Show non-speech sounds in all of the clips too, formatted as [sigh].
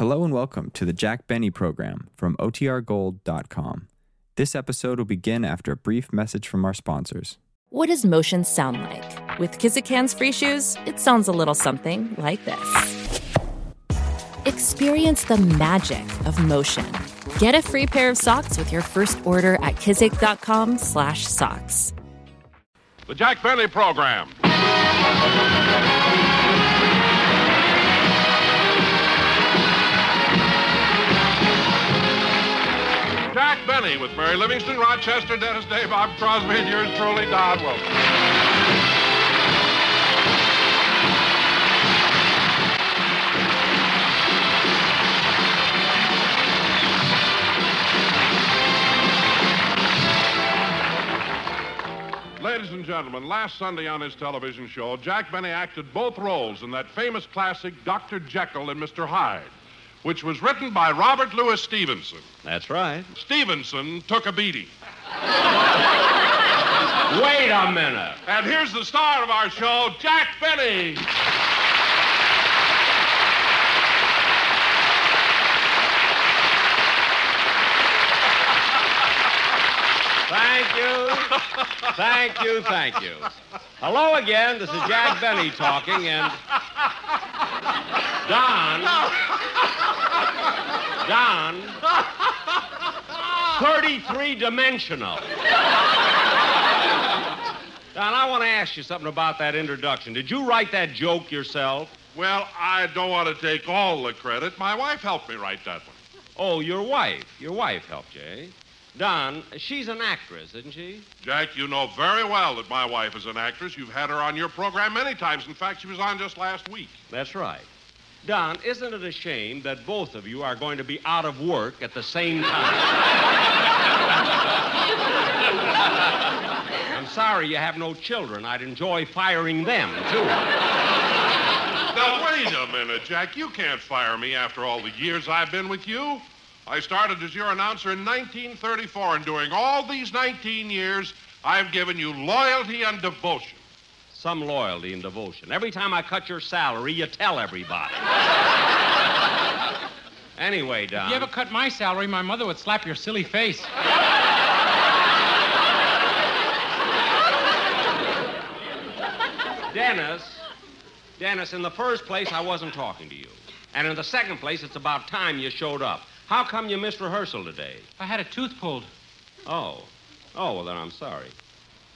Hello and welcome to the Jack Benny program from OTRGold.com. This episode will begin after a brief message from our sponsors. What does motion sound like? With Kizik hands free shoes, it sounds a little something like this. Experience the magic of motion. Get a free pair of socks with your first order at kizik.com/socks. The Jack Benny Program. Benny with Mary Livingstone, Rochester, Dennis Day, Bob Crosby, and yours truly, Don Wilson. Ladies and gentlemen, last Sunday on his television show, Jack Benny acted both roles in that famous classic Dr. Jekyll and Mr. Hyde, which was written by Robert Louis Stevenson. That's right. Stevenson took a beating. Wait a minute. And here's the star of our show, Jack Benny. Thank you. Thank you, thank you. Hello again. This is Jack Benny talking, and Don. Don. 33 dimensional. Don, I want to ask you something about that introduction. Did you write that joke yourself? Well, I don't want to take all the credit. My wife helped me write that one. Oh, your wife. Your wife helped you, eh? Don, she's an actress, isn't she? Jack, you know very well that my wife is an actress. You've had her on your program many times. In fact, she was on just last week. That's right. Don, isn't it a shame that both of you are going to be out of work at the same time? [laughs] I'm sorry you have no children. I'd enjoy firing them, too. Now, wait a minute, Jack. You can't fire me after all the years I've been with you. I started as your announcer in 1934, and during all these 19 years, I've given you loyalty and devotion. Some loyalty and devotion. Every time I cut your salary, you tell everybody. [laughs] anyway, Don. If you ever cut my salary, my mother would slap your silly face. [laughs] Dennis, Dennis, in the first place, I wasn't talking to you. And in the second place, it's about time you showed up. How come you missed rehearsal today? I had a tooth pulled. Oh. Oh, well, then I'm sorry.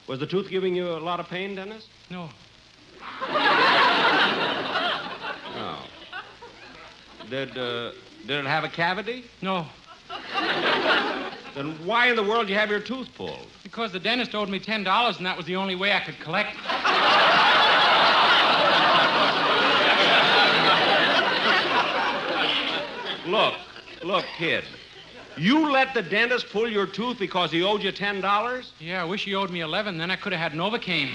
Was the tooth giving you a lot of pain, Dennis? No. Oh. Did, uh, did it have a cavity? No. Then why in the world did you have your tooth pulled? Because the dentist owed me $10 and that was the only way I could collect. Look, look, kid. You let the dentist pull your tooth because he owed you $10? Yeah, I wish he owed me 11 then I could have had Novocaine.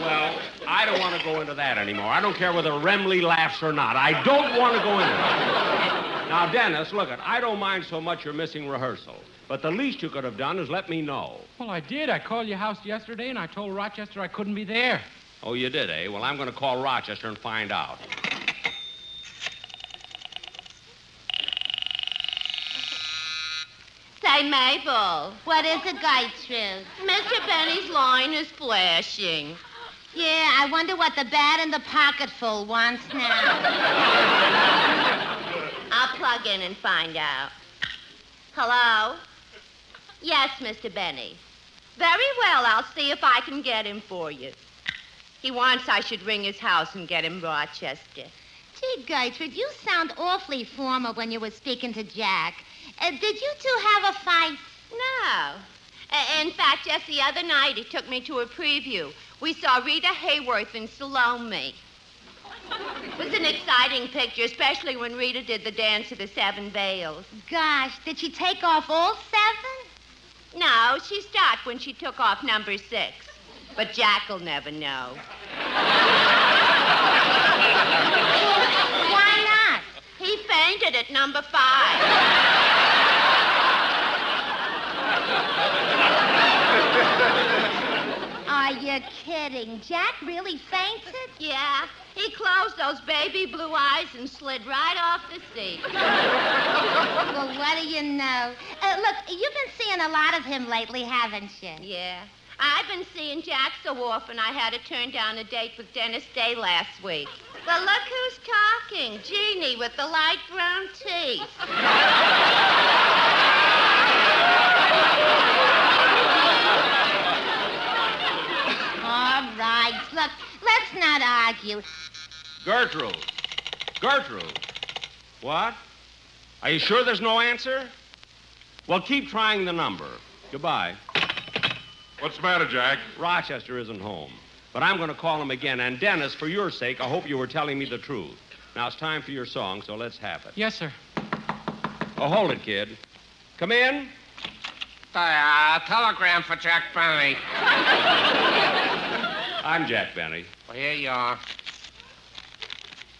Well, I don't want to go into that anymore. I don't care whether Remley laughs or not. I don't want to go into it. Now, Dennis, look it. I don't mind so much you're missing rehearsal. But the least you could have done is let me know. Well, I did. I called your house yesterday and I told Rochester I couldn't be there. Oh, you did, eh? Well, I'm going to call Rochester and find out. Say, Mabel, what is it, Gertrude? Mr. Benny's line is flashing. Yeah, I wonder what the bat in the pocketful wants now. I'll plug in and find out. Hello? Yes, Mr. Benny. Very well, I'll see if I can get him for you. He wants I should ring his house and get him Rochester. Gee, Gertrude, you sound awfully formal when you were speaking to Jack. Uh, did you two have a fight? No. Uh, in fact, just the other night, he took me to a preview. We saw Rita Hayworth and Salome. It was an exciting picture, especially when Rita did the dance of the seven veils. Gosh, did she take off all seven? No, she stopped when she took off number six. But Jack'll never know. Why not? He fainted at number five. Are you kidding. Jack really fainted? Yeah, he closed those baby blue eyes and slid right off the seat. well, what do you know? Uh, look, you've been seeing a lot of him lately, haven't you? Yeah. I've been seeing Jack so often I had to turn down a date with Dennis Day last week. Well, look who's talking. Jeannie with the light brown teeth. All right. Look, let's not argue. Gertrude. Gertrude. What? Are you sure there's no answer? Well, keep trying the number. Goodbye. What's the matter, Jack? Rochester isn't home. But I'm going to call him again. And Dennis, for your sake, I hope you were telling me the truth. Now it's time for your song, so let's have it. Yes, sir. Oh, hold it, kid. Come in. Uh, telegram for Jack Benny. [laughs] I'm Jack Benny. Well, here you are.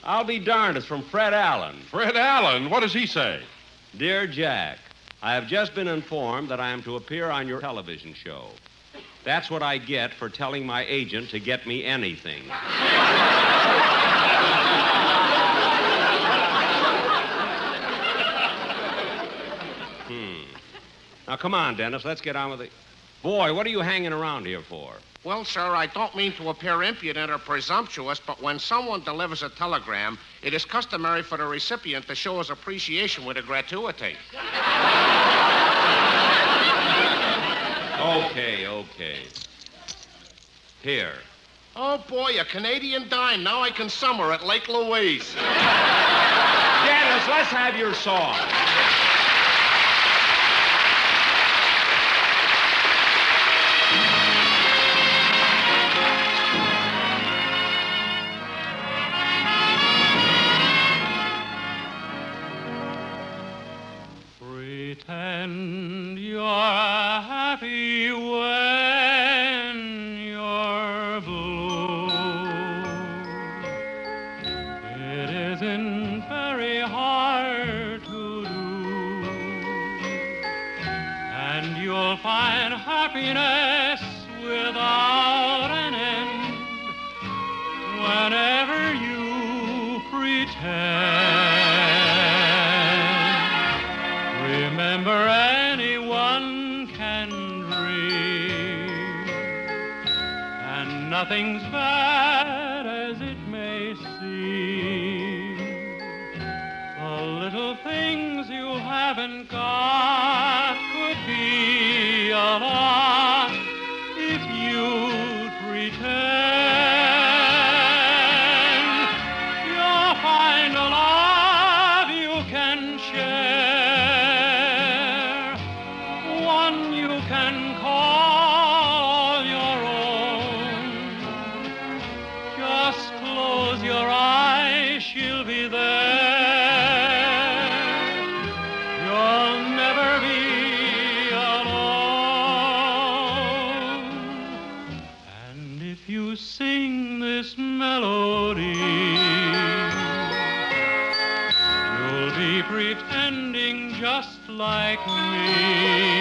I'll be darned. It's from Fred Allen. Fred Allen. What does he say? Dear Jack, I have just been informed that I am to appear on your television show. That's what I get for telling my agent to get me anything. hmm. Now, come on, Dennis. Let's get on with it. Boy, what are you hanging around here for? Well, sir, I don't mean to appear impudent or presumptuous, but when someone delivers a telegram, it is customary for the recipient to show his appreciation with a gratuity. Okay, okay. Here. Oh, boy, a Canadian dime. Now I can summer at Lake Louise. [laughs] Dennis, let's have your song. You'll find happiness without an end whenever you pretend. Remember, anyone can dream, and nothing's bad close your eyes, she'll be there. You'll never be alone. And if you sing this melody, you'll be pretending just like me.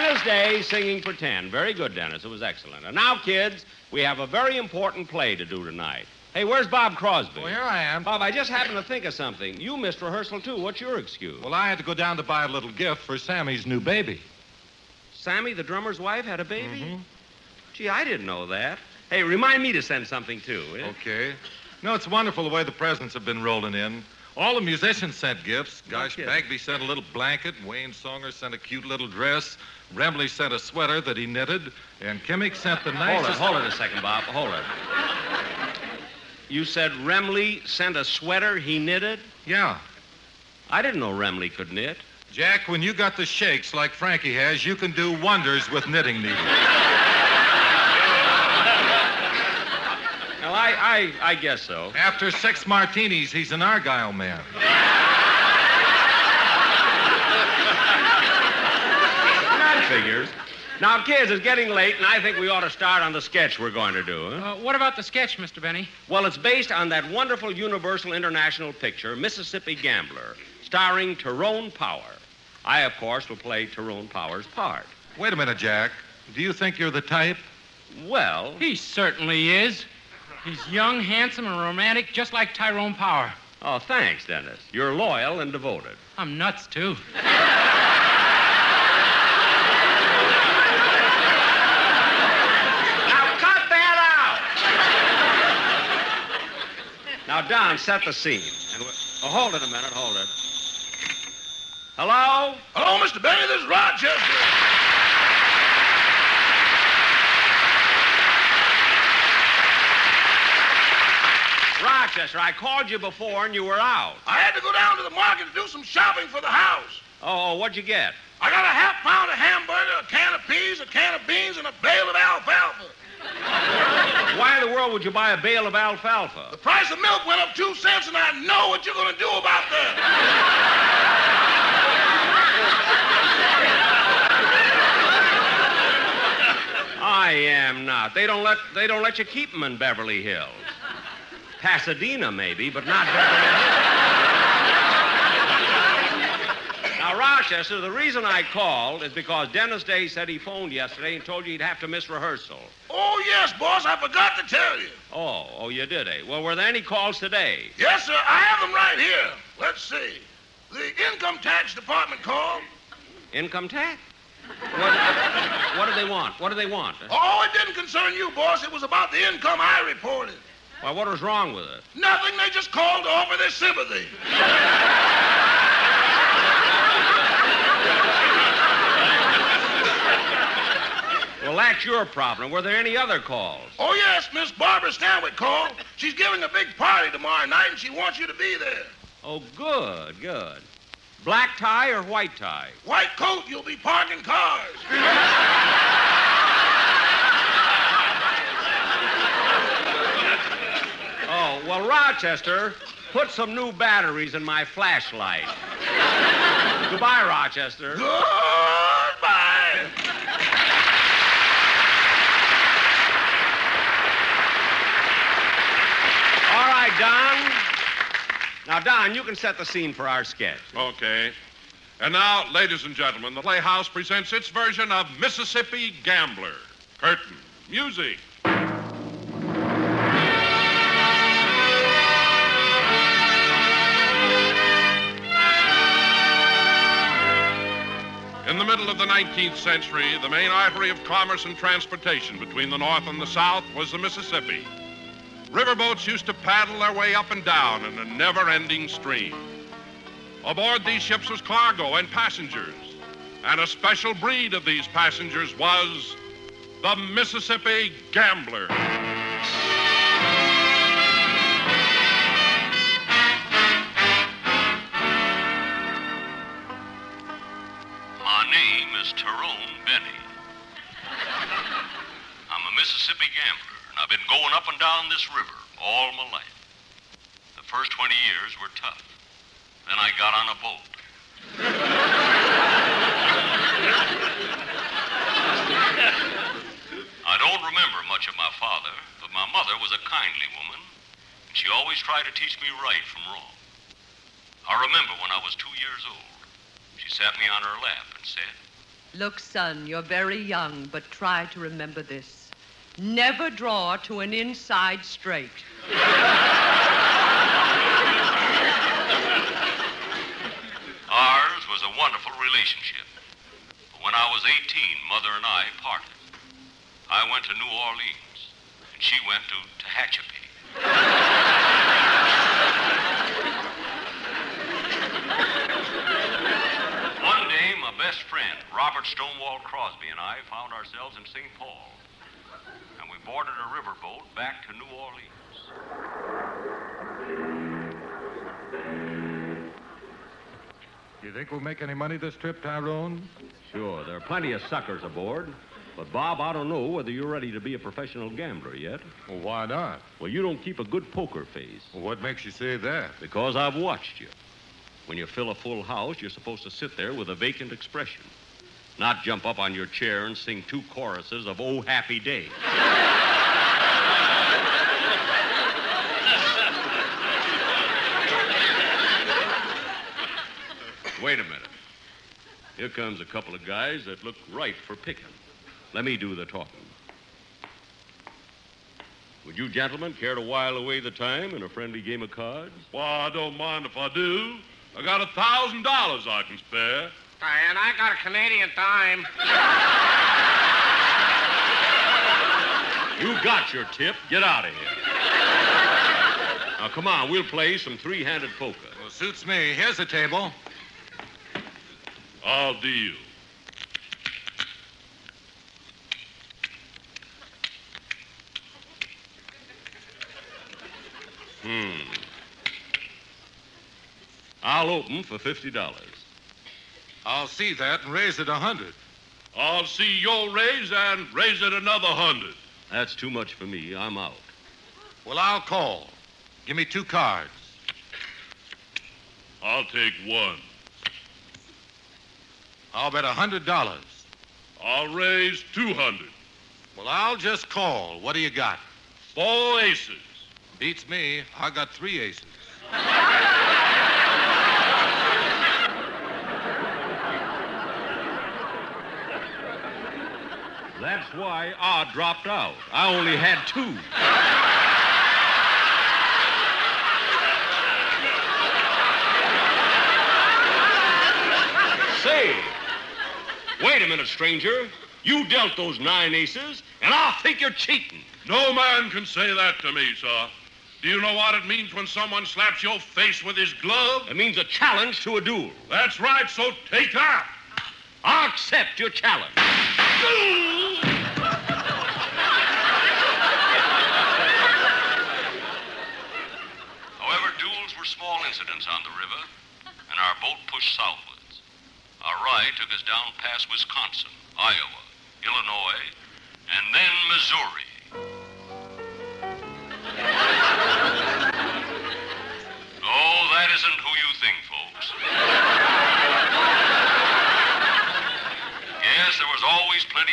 Dennis Day singing Pretend. Very good, Dennis. It was excellent. And now, kids, we have a very important play to do tonight. Hey, where's Bob Crosby? Well, here I am. Bob, I just happened to think of something. You missed rehearsal, too. What's your excuse? Well, I had to go down to buy a little gift for Sammy's new baby. Sammy, the drummer's wife, had a baby? Mhm. Gee, I didn't know that. Hey, remind me to send something, too. Okay. No, it's wonderful the way the presents have been rolling in. All the musicians sent gifts. Gosh, kidding. Bagby sent a little blanket. Wayne Songer sent a cute little dress. Remley sent a sweater that he knitted. And Kimmick sent the nicest. Hold it, hold it a second, Bob. Hold it. You said Remley sent a sweater he knitted? Yeah. I didn't know Remley could knit. Jack, when you got the shakes like Frankie has, you can do wonders with knitting needles. Well, I, I, I guess so. After six martinis, he's an Argyle man. That figures. Now, kids, it's getting late, and I think we ought to start on the sketch we're going to do. huh? Uh, what about the sketch, Mr. Benny? Well, it's based on that wonderful Universal International picture, Mississippi Gambler, starring Tyrone Power. I, of course, will play Tyrone Power's part. Wait a minute, Jack. Do you think you're the type? Well, He certainly is. He's young, handsome, and romantic, just like Tyrone Power. oh, thanks, Dennis. You're loyal and devoted. I'm nuts, too. [laughs] Now, cut that out! Now, Don, set the scene. And oh, hold it a minute, hold it. Hello? Hello, Mr. Benny. This is Rochester. Rochester, I called you before and you were out. I had to go down to the market to do some shopping for the house. Oh, what'd you get? I got a half pound of hamburger, a can of peas, a can of beans, and a bale of alfalfa. Why in the world would you buy a bale of alfalfa? The price of milk went up two cents, and I know what you're going to do about that. I am not. They don't let they don't let you keep them in Beverly Hills. Pasadena maybe, but not Beverly Hills. Now, Rochester, the reason I called is because Dennis Day said he phoned yesterday and told you he'd have to miss rehearsal. Oh, yes, boss. I forgot to tell you. Oh, oh, you did, eh? Well, were there any calls today? Yes, sir. I have them right here. Let's see. The income tax department called. Income tax? What, what do they want? What do they want? Oh, it didn't concern you, boss. It was about the income I reported. Well, what was wrong with it? Nothing. They just called to offer their sympathy. [laughs] that's your problem. Were there any other calls? Oh, yes, Miss Barbara Stanwyck called. She's giving a big party tomorrow night, and she wants you to be there. Oh, good, good. Black tie or white tie? White coat, you'll be parking cars. Oh, well, Rochester, put some new batteries in my flashlight. Goodbye, Rochester. Goodbye. All right, Don. Now, Don, you can set the scene for our sketch. Okay. And now, ladies and gentlemen, the Playhouse presents its version of Mississippi Gambler. Curtain. Music. In the middle of the 19th century, the main artery of commerce and transportation between the North and the South was the Mississippi. Riverboats used to paddle their way up and down in a never ending stream. Aboard these ships was cargo and passengers, and a special breed of these passengers was the Mississippi Gambler. My name is Tyrone Benny. I'm a Mississippi gambler, I've been going up and down this river all my life. The first 20 years were tough. Then I got on a boat. I don't remember much of my father, but my mother was a kindly woman, and she always tried to teach me right from wrong. I remember when I was two years old, she sat me on her lap and said, Look, son, you're very young, but try to remember this. Never draw to an inside straight. Ours was a wonderful relationship. But when I was 18, Mother and I parted. I went to New Orleans, and she went to Tehachapi. One day, my best friend, Robert Stonewall Crosby, and I found ourselves in St. Paul. And we boarded a riverboat back to New Orleans. You think we'll make any money this trip, Tyrone? Sure, there are plenty of suckers aboard. But, Bob, I don't know whether you're ready to be a professional gambler yet. Well, why not? Well, you don't keep a good poker face. Well, what makes you say that? Because I've watched you. When you fill a full house, you're supposed to sit there with a vacant expression, not jump up on your chair and sing two choruses of Oh Happy Day. Wait a minute. Here comes a couple of guys that look right for picking. Let me do the talking. Would you gentlemen care to while away the time in a friendly game of cards? Why, I don't mind if I do. I got a thousand dollars I can spare. And I got a Canadian dime. You got your tip. Get out of here. Now, come on. We'll play some three-handed poker. Well, suits me. Here's the table. I'll deal. Hmm. I'll open for $50. I'll see that and raise it a hundred. I'll see your raise and raise it another hundred. That's too much for me. I'm out. Well, I'll call. Give me two cards. I'll take one. I'll bet a hundred dollars. I'll raise two hundred. Well, I'll just call. What do you got? Four aces. Beats me. I got three aces. [laughs] That's why I dropped out. I only had two. Say, wait a minute, stranger. You dealt those nine aces, and I think you're cheating. No man can say that to me, sir. Do you know what it means when someone slaps your face with his glove? It means a challenge to a duel. That's right, so take that. I accept your challenge. However, duels were small incidents on the river, and our boat pushed southwards. Our ride took us down past Wisconsin, Iowa, Illinois, and then Missouri.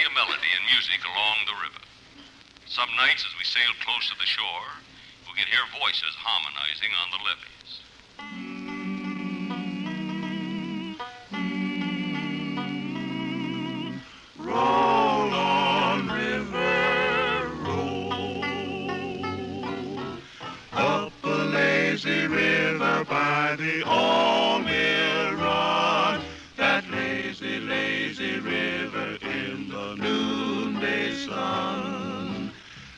Always melody and music along the river. Some nights, as we sail close to the shore, we could hear voices harmonizing on the levees. Roll on, river, roll. Up a lazy river by the Almiron. That lazy, lazy river the sun.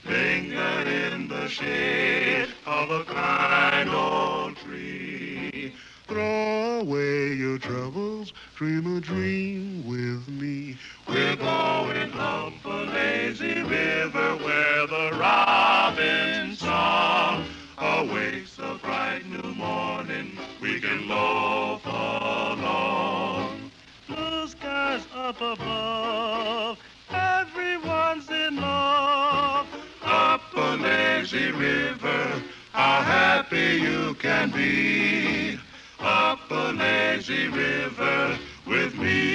linger in the shade of a kind old tree. Throw away your troubles, dream a dream with me. We're going up a lazy river where the robin's song awakes a bright new morning. We can loaf along. Blue skies up above, everyone's in love. Up a lazy river, how happy you can be. Up a lazy river with me.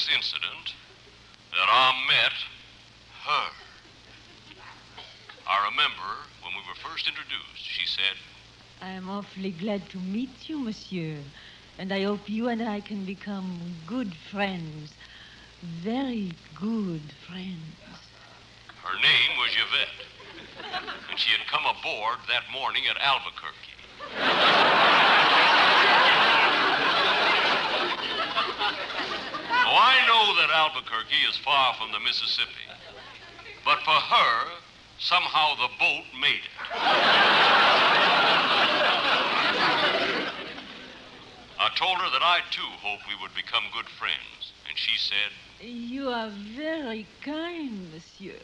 This incident that I met her. I remember when we were first introduced, she said, I am awfully glad to meet you, monsieur. And I hope you and I can become good friends. Very good friends. Her name was Yvette, and she had come aboard that morning at Albuquerque. Now, I know that Albuquerque is far from the Mississippi, but for her, somehow the boat made it. I told her that I, too, hoped we would become good friends, and she said You are very kind, monsieur.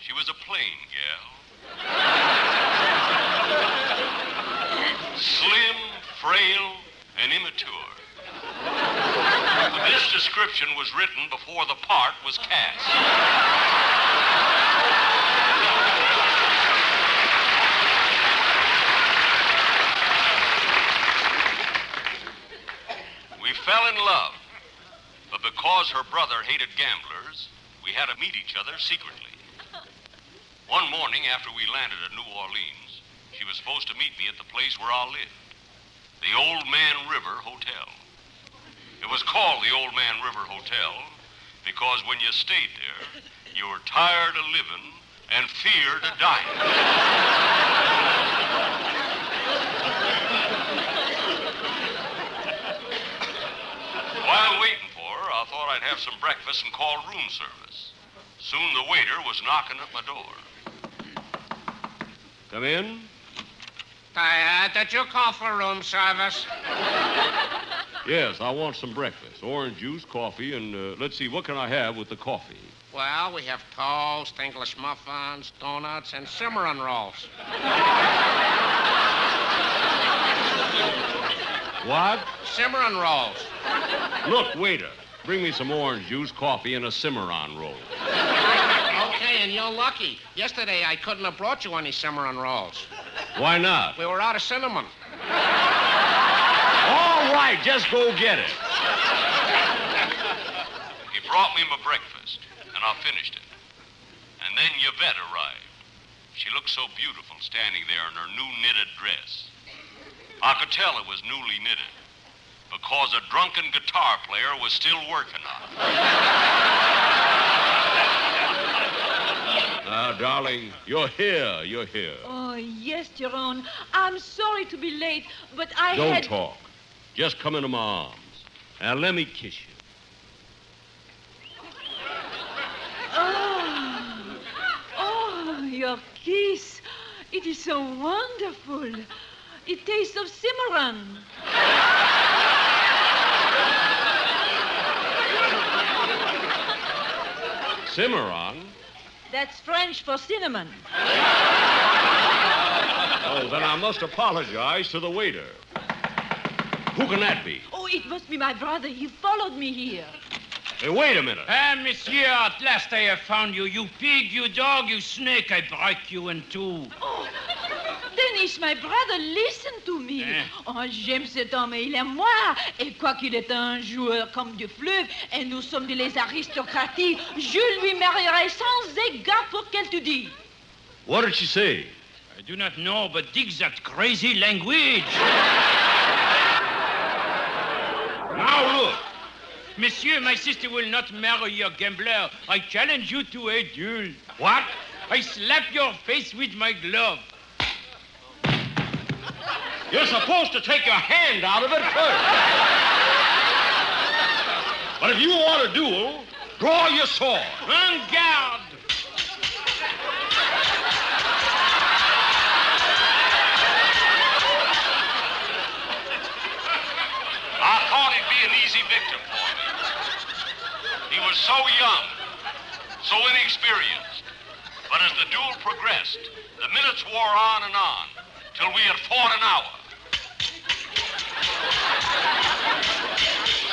she was a plain gal. [laughs] Slim, frail, and immature. Description was written before the part was cast. We fell in love, but because her brother hated gamblers, we had to meet each other secretly. One morning after we landed at New Orleans, she was supposed to meet me at the place where I lived, the Old Man River Hotel. It was called the Old Man River Hotel because when you stayed there, you were tired of living and feared of dying. While waiting for her, I thought I'd have some breakfast and call room service. Soon the waiter was knocking at my door. Come in. Uh, that you call for room service? Yes, I want some breakfast. Orange juice, coffee, and uh, let's see, what can I have with the coffee? Well, we have toast, English muffins, donuts, and cimarron rolls. What? Cimarron rolls. Look, waiter, bring me some orange juice, coffee, and a Cimarron roll. Okay, and you're lucky. Yesterday I couldn't have brought you any cimarron rolls. Why not? We were out of cinnamon. All right, just go get it. He brought me my breakfast, and I finished it. And then Yvette arrived. She looked so beautiful standing there in her new knitted dress. I could tell it was newly knitted because a drunken guitar player was still working on it. Now, darling, you're here. You're here. Oh, yes, Jerome. I'm sorry to be late, but I Don't had... talk. Just come into my arms. And let me kiss you. Oh, oh, your kiss. It is so wonderful. It tastes of cimarron. Cimarron? That's French for cinnamon. Oh, then I must apologize to the waiter. Who can that be? Oh, it must be my brother. He followed me here. Hey, wait a minute. Ah, monsieur, at last I have found you. You pig, you dog, you snake, I break you in two. Oh, Denis, my brother, listen to me. Hein? Oh, j'aime cet homme et il aime moi. Et quoiqu'il est un joueur comme du fleuve et nous sommes de les aristocraties, je lui marierai sans égard pour qu'elle te dit. What did she say? I do not know, but dig that crazy language. Now look. Monsieur, my sister will not marry your gambler. I challenge you to a duel. What? I slap your face with my glove. You're supposed to take your hand out of it first. But if you want a duel, draw your sword. En garde! I thought he'd be an easy victim for me. He was so young, so inexperienced. But as the duel progressed, the minutes wore on and on till we had fought an hour.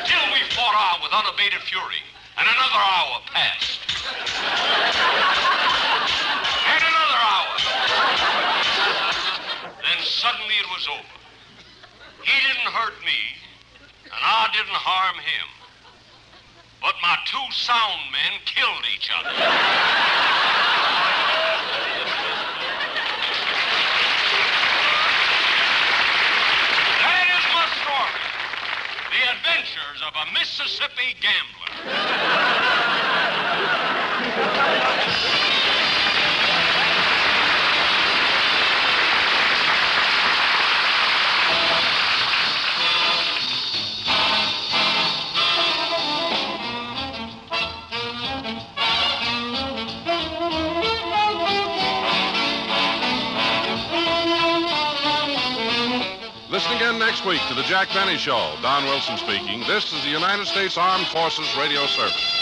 Still we fought on with unabated fury, and another hour passed. And another hour. Then suddenly it was over. He didn't hurt me, and I didn't harm him. But my two sound men killed each other. that is my story. The adventures of a Mississippi gambler. Again next week to The Jack Benny Show. Don Wilson speaking. This is the United States Armed Forces Radio Service.